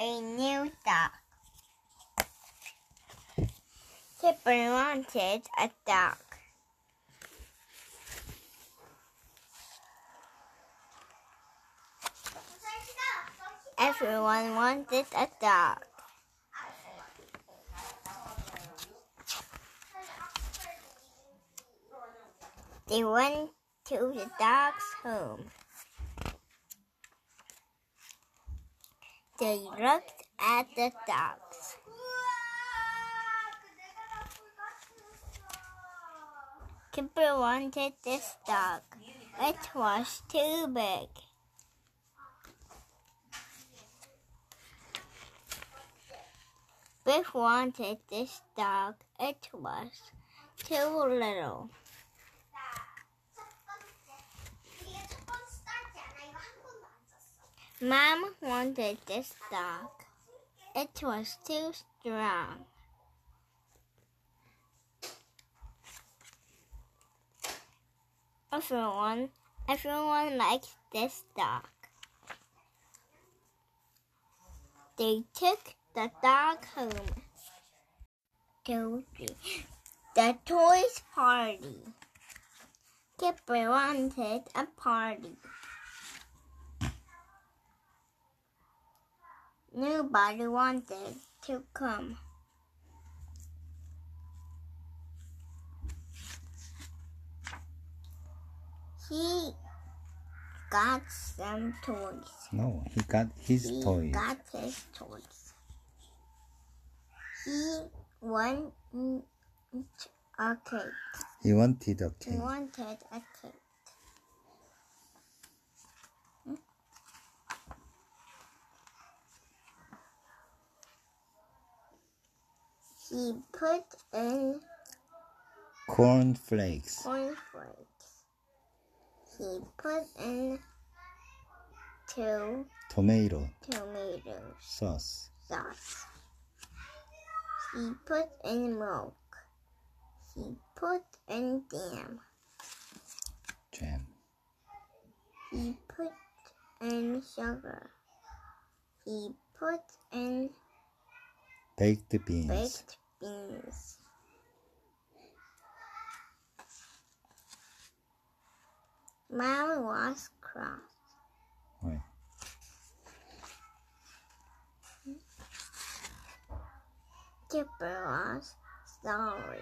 a new dog. Kipper wanted a dog. Everyone wanted a dog. They went to the dog's home. They looked at the dogs. Kipper wanted this dog. It was too big. Biff wanted this dog. It was too little. Mom wanted this dog. It was too strong. Everyone, everyone liked this dog. They took the dog home to the toys party. Kipper wanted a party. Nobody wanted to come. He got some toys. No, he got his he toys. He got his toys. He went a cake. He wanted a He wanted a cake. He put in Corn flakes. cornflakes. He put in two Tomato tomatoes sauce. sauce. He put in milk. He put in jam. Jam. He put in sugar. He put in Baked beans. baked beans. Mom was cross. Right. Kipper was sorry.